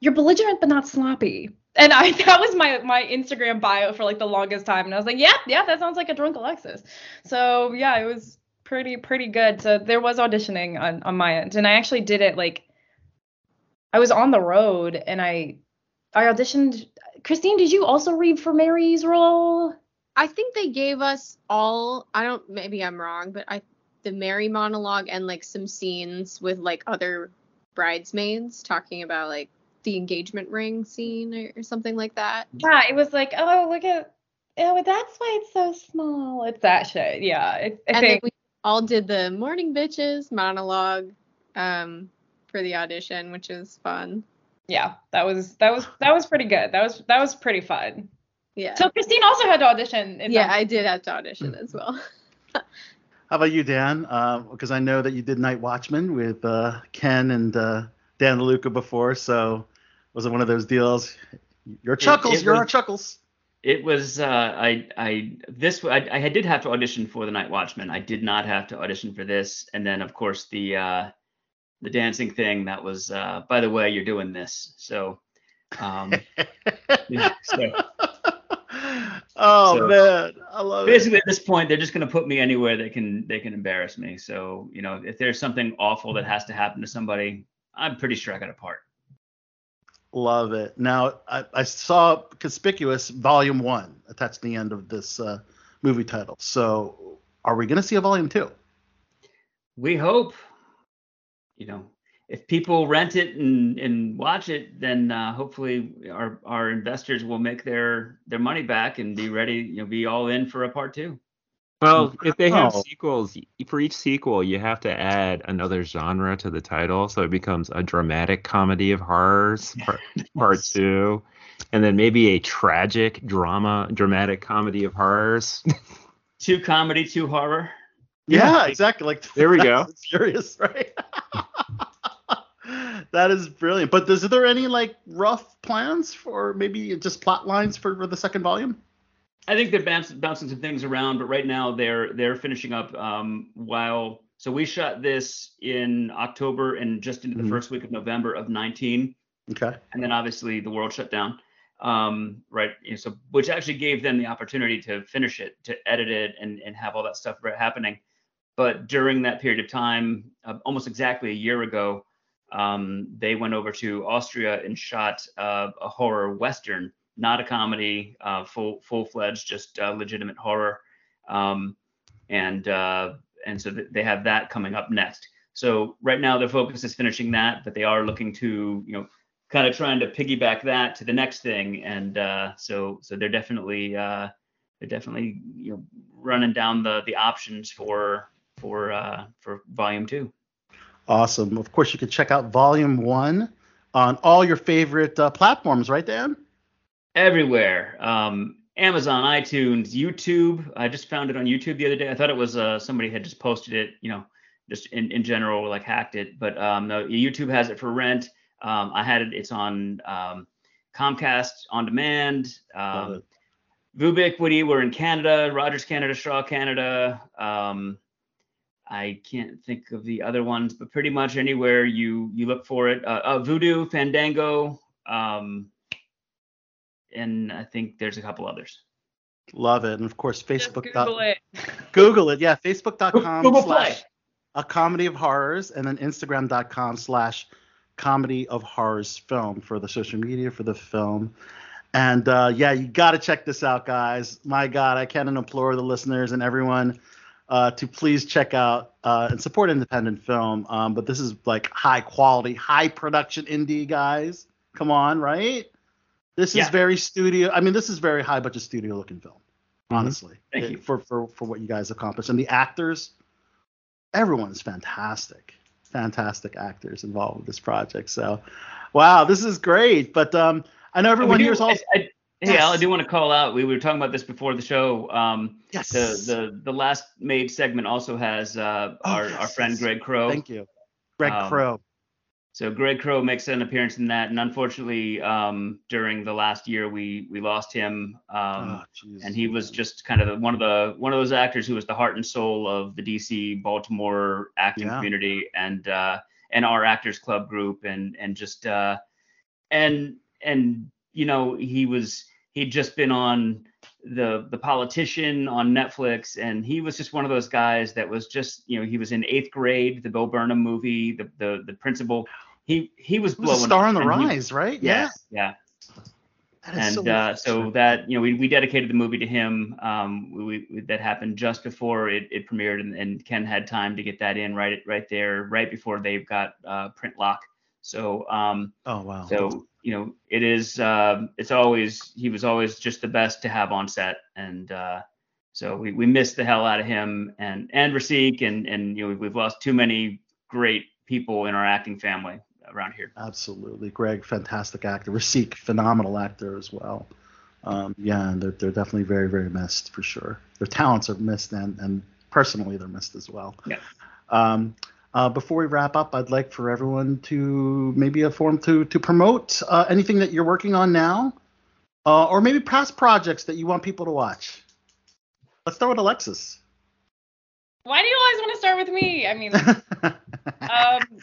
you're belligerent but not sloppy. And I [LAUGHS] that was my my Instagram bio for like the longest time, and I was like, yeah, yeah, that sounds like a drunk Alexis. So yeah, it was pretty pretty good. So there was auditioning on on my end, and I actually did it like I was on the road, and I I auditioned. Christine, did you also read for Mary's role? I think they gave us all. I don't. Maybe I'm wrong, but I the Mary monologue and like some scenes with like other bridesmaids talking about like the engagement ring scene or, or something like that. Yeah, it was like, oh, look at, oh, that's why it's so small. It's that shit. Yeah, I, I think. we all did the morning bitches monologue um for the audition, which is fun. yeah, that was that was that was pretty good. That was that was pretty fun. Yeah. So Christine also had to audition. In yeah, that. I did have to audition as well. [LAUGHS] How about you, Dan? Because I know that you did Night Watchman with uh, Ken and uh, Dan DeLuca before. So was it one of those deals? Your chuckles, it you're was- chuckles. It was uh, I I this I, I did have to audition for the Night Watchman. I did not have to audition for this, and then of course the uh, the dancing thing that was. Uh, by the way, you're doing this, so um, [LAUGHS] yeah, so oh So- man, I love it. basically at this point they're just going to put me anywhere they can they can embarrass me. So you know if there's something awful that has to happen to somebody, I'm pretty sure I got a part. Love it. Now I, I saw conspicuous volume one attached to the end of this uh, movie title. So are we gonna see a volume two? we hope you know if people rent it and, and watch it then uh, hopefully our, our investors will make their their money back and be ready you know be all in for a part two Well, if they have Oh. sequels, for each sequel, you have to add another genre to the title, so it becomes a dramatic comedy of horrors, [LAUGHS] part, part two, and then maybe a tragic drama, dramatic comedy of horrors. [LAUGHS] two comedy two horror Yeah, exactly. Like There we go. [LAUGHS] and Furious, right? That is brilliant. But is there any like rough plans for maybe just plot lines for, for the second volume? i think they're bouncing, bouncing some things around but right now they're they're finishing up um, while so we shot this in october and just into the Mhm. first week of november of 19 Okay. and then obviously the world shut down um, right you know, so which actually gave them the opportunity to finish it to edit it and, and have all that stuff happening but during that period of time uh, almost exactly a year ago um, they went over to austria and shot uh, a horror western not a comedy uh, full full-fledged just uh, legitimate horror. Um, and uh, and so th- they have that coming up next. So right now their focus is finishing that but they are looking to you know kind of trying to piggyback that to the next thing. And uh, so so they're definitely uh, they're definitely you know running down the the options for for for volume two Awesome. Of course, you can check out volume one on all your favorite uh, platforms, right, Dan? everywhere um, amazon itunes youtube i just found it on youtube the other day i thought it was uh, somebody had just posted it you know just in, in general like hacked it but um, no youtube has it for rent um, i had it it's on um, comcast on demand um, it. Vubiquity, we're in Canada, Rogers Canada, Shaw Canada. Um, I can't think of the other ones, but pretty much anywhere you you look for it. Uh, uh, Vudu, Fandango, um, and I think there's a couple others. Love it. And of course, Just Facebook. Google it. [LAUGHS] Google it. Yeah, facebook.com Google slash Play. a comedy of horrors and then instagram.com slash comedy of horrors film for the social media for the film and uh, yeah you got to check this out guys my god i can't implore the listeners and everyone uh, to please check out uh, and support independent film. Um, but this is like high quality high production indie guys. Come on right? This is very studio i mean this is very high budget studio looking film honestly. Thank it- you. for, for for what you guys accomplished. And the actors everyone's fantastic fantastic actors involved with this project. So wow this is great. But um i know everyone We do- here is all I- Hey, Al, I do want to call out. We were talking about this before the show. Um, yes the the the last maid segment also has uh, Oh, our yes, our friend yes. Greg Crow. thank you greg Um, crow So Greg Crow makes an appearance in that, and unfortunately, um, during the last year, we we lost him. Um, oh, and he was just kind of the, one of the one of those actors who was the heart and soul of the DC Baltimore acting Yeah. community and uh, and our Actors Club group and and just uh, and and you know he was he'd just been on the the politician on Netflix, and he was just one of those guys that was just you know he was in eighth grade, the Bo Burnham movie, the the the principal. He he was was blowing a star on the and he- rise, right? yeah, yeah. Is And so uh, so that you know we, we dedicated the movie to him. Um, we, we, that happened just before it, it premiered, and, and Ken had time to get that in right right there, right before they got uh, print lock. So um, Oh wow. so you know it is um, it's always he was always just the best to have on set, and uh, so we, we missed the hell out of him and and Rasik, and and you know we've lost too many great people in our acting family around here. Absolutely, Greg, fantastic actor. Rasik, phenomenal actor as well. Um, yeah, and they're, they're definitely very, very missed for sure. Their talents are missed, and, and personally, they're missed as well. Yeah. Um, uh, before we wrap up, I'd like for everyone to maybe a form to to promote uh, anything that you're working on now, uh, or maybe past projects that you want people to watch. Let's start with Alexis. Why do you always want to start with me? I mean, [LAUGHS] um,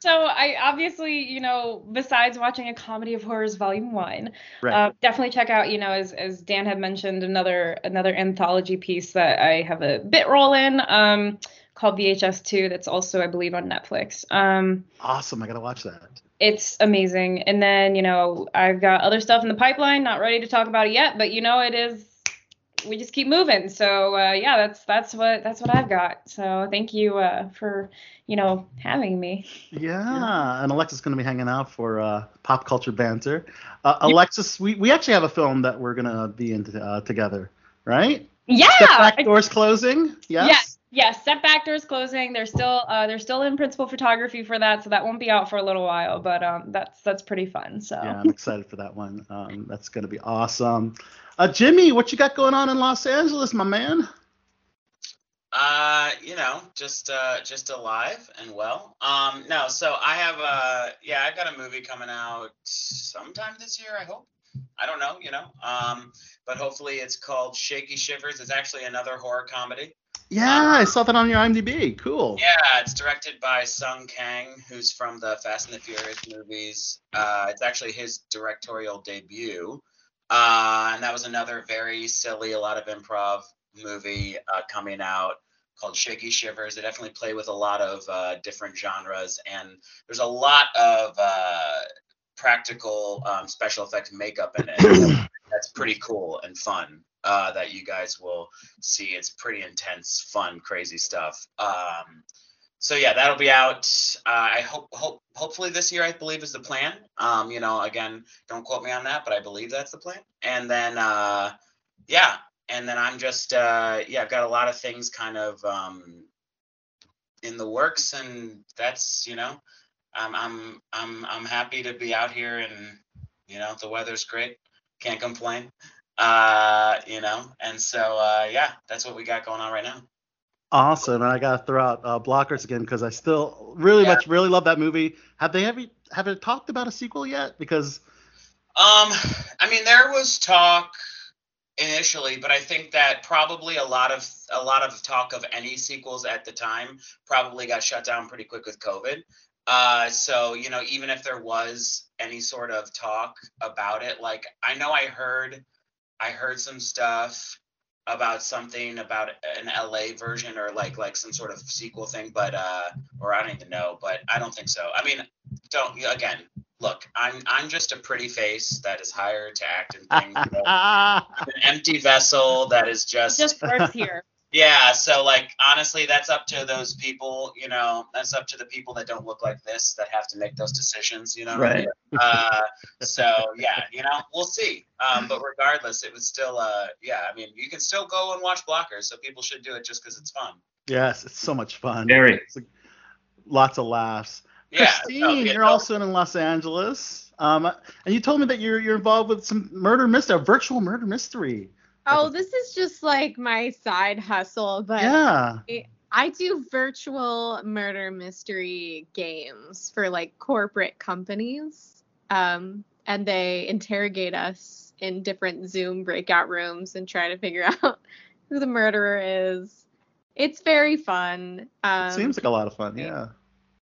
so I obviously, you know, besides watching a comedy of horrors volume one, right. uh, definitely check out, you know, as as Dan had mentioned, another another anthology piece that I have a bit role in, um, called VHS2. That's also, I believe, on Netflix. Um, awesome. I gotta watch that. it's amazing. And then, you know, I've got other stuff in the pipeline, not ready to talk about it yet, but you know, it is we just keep moving. So uh, yeah, that's that's what that's what I've got. So thank you uh, for you know having me. Yeah, and Alexis is going to be hanging out for uh, pop culture banter. Uh, Alexis, we, we actually have a film that we're going to be in uh, together, right? Yeah. Step back doors closing. Yes. Yes. Yes, Step Back Doors closing. They're still uh, they're still in principal photography for that, so that won't be out for a little while. But um, that's that's pretty fun. So Yeah, I'm excited for that one. Um, that's going to be awesome. Uh, Jimmy, what you got going on in Los Angeles, my man? Uh, you know, just uh, just alive and well. Um, no, so I have uh, yeah, I've got a movie coming out sometime this year. I hope. I don't know, you know. Um, but hopefully it's called Shaky Shivers. It's actually another horror comedy. Yeah, I saw that on your IMDb. Cool. Yeah, it's directed by Sung Kang, who's from the Fast and the Furious movies. Uh, it's actually his directorial debut. Uh, and that was another very silly, a lot of improv movie uh, coming out called Shaky Shivers. They definitely play with a lot of uh, different genres, and there's a lot of uh, practical um, special effects makeup in it. [CLEARS THROAT] That's pretty cool and fun. Uh, that you guys will see. It's pretty intense, fun, crazy stuff. Um, so yeah, that'll be out. Uh, I hope, hope, hopefully this year. I believe is the plan. Um, you know, again, don't quote me on that, but I believe that's the plan. And then, uh, yeah, and then I'm just, uh, yeah, I've got a lot of things kind of um, in the works, and that's, you know, I'm, I'm, I'm, I'm happy to be out here, and you know, the weather's great. Can't complain. Uh, you know, and so, uh, yeah, that's what we got going on right now. Awesome. And I got to throw out uh, Blockers again because I still really Yeah. much really love that movie. Have they ever have they talked about a sequel yet? Because Um, I mean, there was talk initially, but I think that probably a lot of a lot of talk of any sequels at the time probably got shut down pretty quick with COVID. Uh, so you know, even if there was any sort of talk about it, like I know I heard, I heard some stuff about something about an LA version or like like some sort of sequel thing, but uh, or I don't even know, but I don't think so. I mean, don't again look, I'm I'm just a pretty face that is hired to act in things. you know, I'm [LAUGHS] an empty vessel that is just, just works here. Yeah. So like honestly, that's up to those people. You know, that's up to the people that don't look like this that have to make those decisions. You know. what I mean? Uh, so yeah, you know, we'll see. Um, but regardless, it was still uh, yeah. I mean, you can still go and watch Blockers, so people should do it just because it's fun. yes, it's so much fun. Very. It's like lots of laughs. Yeah. Christine, no, yeah, you're no, also in Los Angeles. Um, and you told me that you're you're involved with some murder mystery, a virtual murder mystery. Oh, this is just like my side hustle, but yeah. I do virtual murder mystery games for like corporate companies. Um, and they interrogate us in different Zoom breakout rooms and try to figure [LAUGHS] out who the murderer is. It's very fun. Um, It seems like a lot of fun. Yeah.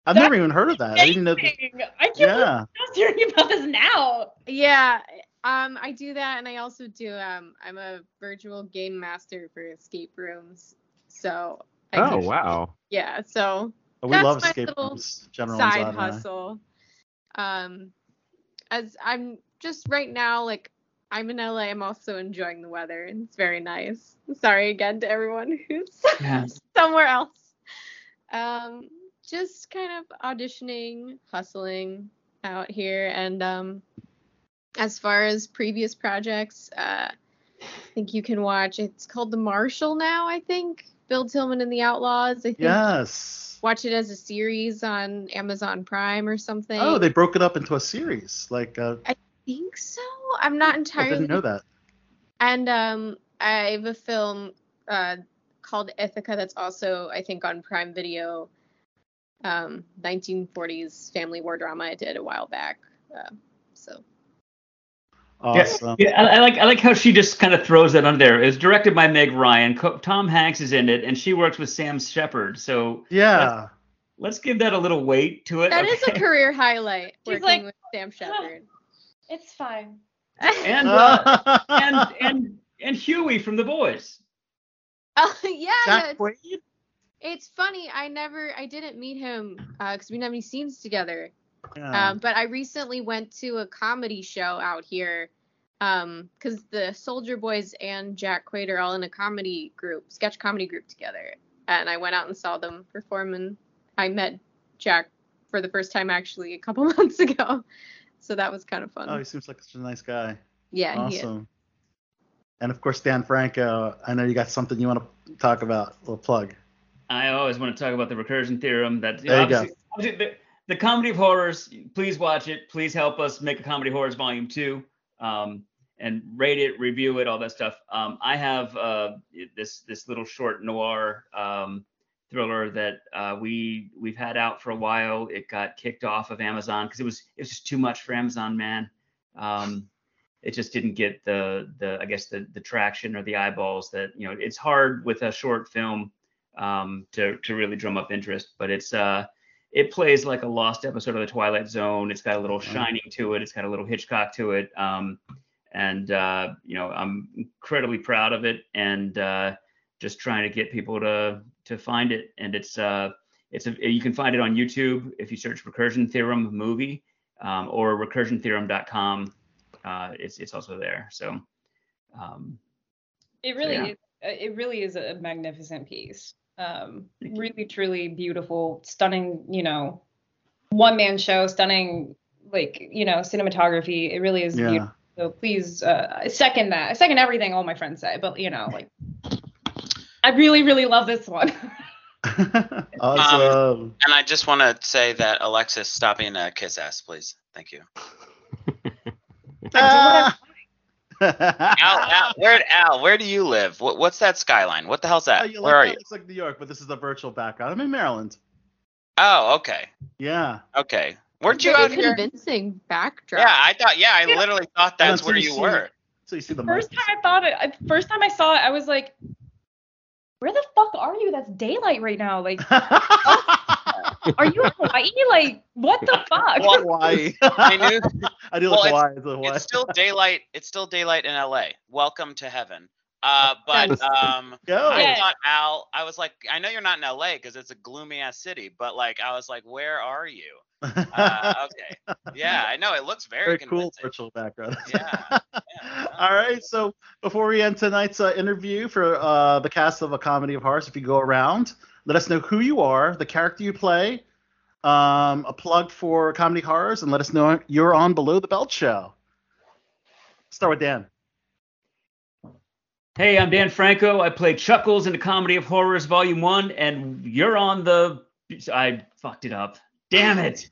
I've never even heard of that. I didn't know. Amazing. I can't believe Yeah. I'm hearing about this now. yeah, Um, I do that, and I also do. Um, I'm a virtual game master for escape rooms. So. I Oh do- wow. Yeah. So Oh, we That's love my escape rooms. General side Anxiety and I. hustle. Um, as I'm just right now, like I'm in LA. I'm also enjoying the weather. and It's very nice. Sorry again to everyone who's Yeah. [LAUGHS] somewhere else. Um, just kind of auditioning, hustling out here, and um, as far as previous projects, uh, I think you can watch. It's called The Marshal now. I think Bill Tilghman and the Outlaws. I think Yes. watch it as a series on Amazon Prime or something. Oh, they broke it up into a series. Like, uh, I think so. I'm not entirely. I didn't know that. And um, I have a film uh, called Ithaca that's also, I think, on Prime Video. Um, 1940s family war drama I did a while back. Uh, so Awesome. Yeah, I, I like I like how she just kind of throws that on there. It's directed by Meg Ryan. Co- Tom Hanks is in it, and she works with Sam Shepard. So Yeah. let's give that a little weight to it. that is a career highlight She's working like, with Sam Shepard. It's fine. and [LAUGHS] uh, and and and Huey from The Boys. [LAUGHS] Oh yeah, yeah. Jack It's, it's funny. I never, I didn't meet him because we didn't have any scenes together. Yeah. Um, but I recently went to a comedy show out here because the Soldier Boys and Jack Quaid are all in a comedy group, sketch comedy group together. And I went out and saw them perform, and I met Jack for the first time actually a couple [LAUGHS] months ago. So that was kind of fun. oh, he seems like such a nice guy. yeah, awesome. And of course, Dan Franco. I know you got something you want to talk about. A little plug. I always want to talk about the recursion theorem. That There you go. obviously, obviously the, comedy of horrors. Please watch it. Please help us make a comedy horrors volume two, um, and rate it, review it, all that stuff. Um, I have uh, this this little short noir um, thriller that uh, we we've had out for a while. It got kicked off of Amazon because it was it was just too much for Amazon, man. Um, it just didn't get the the I guess the the traction or the eyeballs that you know. It's hard with a short film um, to to really drum up interest. But it's uh, it plays like a lost episode of the Twilight Zone. It's got a little shining to it. It's got a little Hitchcock to it. Um, and uh, you know, I'm incredibly proud of it, and uh, just trying to get people to to find it. And it's uh, it's a you can find it on YouTube if you search Recursion Theorem movie um, or recursiontheorem.com. Uh, it's it's also there. So. Um, It really yeah. is. uh, It really is a magnificent piece. Um, really, truly beautiful, stunning. You know, one man show, stunning. Like you know, cinematography. It really is Yeah. beautiful. So please, uh, second that. I second everything all my friends say. But you know, like, I really, really love this one. [LAUGHS] [LAUGHS] awesome. And I just want to say that Alexis, stop being a kiss ass, please. Thank you. [LAUGHS] Ah. Al, Al, where Al? Where do you live? What, what's that skyline? What the hell's Oh, that? Uh, you Where like are that? you? Looks like New York, but this is a virtual background. I'm in Maryland. Oh, okay, Yeah. okay. Weren't you Very out here? convincing backdrop. Yeah, I thought. Yeah, I literally thought that's until where you you see- were. So you see the first monkeys. time I thought it, I, first time I saw it, I was like, where the fuck are you? That's daylight right now. Like, [LAUGHS] are you in Hawaii? Like, what the [LAUGHS] fuck? Hawaii. [LAUGHS] I knew I do [LAUGHS] Well, like it's- Hawaii. It's Hawaii. it's still daylight. It's still daylight in LA. Welcome to heaven. Uh, but um, Go. I thought Al. I was like, I know you're not in LA because it's a gloomy ass city, but like, I was like, where are you? Uh, okay. Yeah, I know it looks very, Very cool virtual background. Yeah, yeah. All right. So before we end tonight's uh, interview for uh, the cast of A Comedy of Horrors, if you go around, let us know who you are, the character you play, um, a plug for Comedy Horrors, and let us know you're on Below the Belt Show. Start with Dan. Hey, I'm Dan Franco. I play Chuckles in the Comedy of Horrors Volume 1, and you're on the. I fucked it up. Damn it.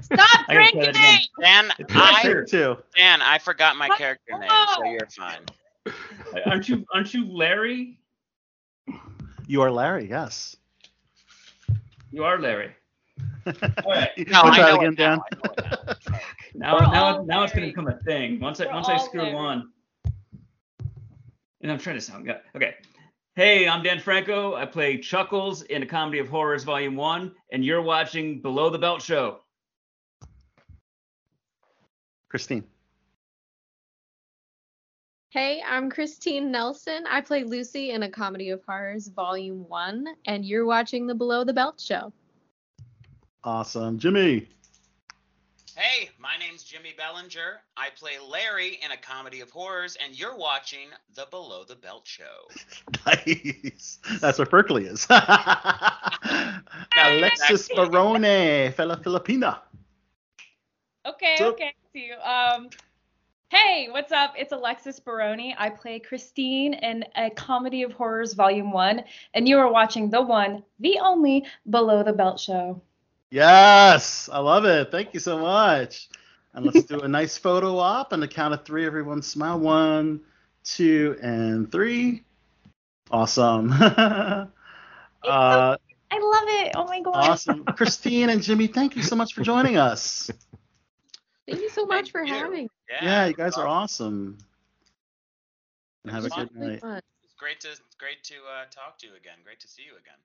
Stop [LAUGHS] I gotta try drinking that again. it. Dan, I Sure. Two. Dan, I forgot my character name, so you're fine. Aren't you aren't you Larry? You are Larry. Yes. You are Larry. [LAUGHS] All right. No, We'll try it again, Dan. I know it now. [LAUGHS] Now now now it's gonna become a thing. Once I We're once I screw Larry. one. And I'm trying to sound good. Okay. Hey, I'm Dan Franco. I play Chuckles in a Comedy of Horrors Volume 1, and you're watching Below the Belt Show. Christine. Hey, I'm Christine Nelson. I play Lucy in A Comedy of Horrors Volume 1, and you're watching the Below the Belt show. Awesome. Jimmy. Hey, my name's Jimmy Bellinger. I play Larry in a comedy of horrors, and you're watching the Below the Belt show. [LAUGHS] Nice. That's where Ferkley is. [LAUGHS] Alexis Barone, fella Filipina. Okay, So- okay. See you. Um, hey, what's up? It's Alexis Baroni. I play Christine in a Comedy of Horrors Volume One, and you are watching the one, the only Below the Belt show. Yes, I love it. Thank you so much. And let's do a [LAUGHS] nice photo op. On the count of three, everyone smile. One, two, and three. Awesome. [LAUGHS] uh, I love it. Oh my god. awesome. Christine and Jimmy, thank you so much for joining us. [LAUGHS] Thank you so much Thank for you. having me. Yeah, you guys are awesome. And have a It good night. fun. It's great to great to uh, talk to you again. Great to see you again.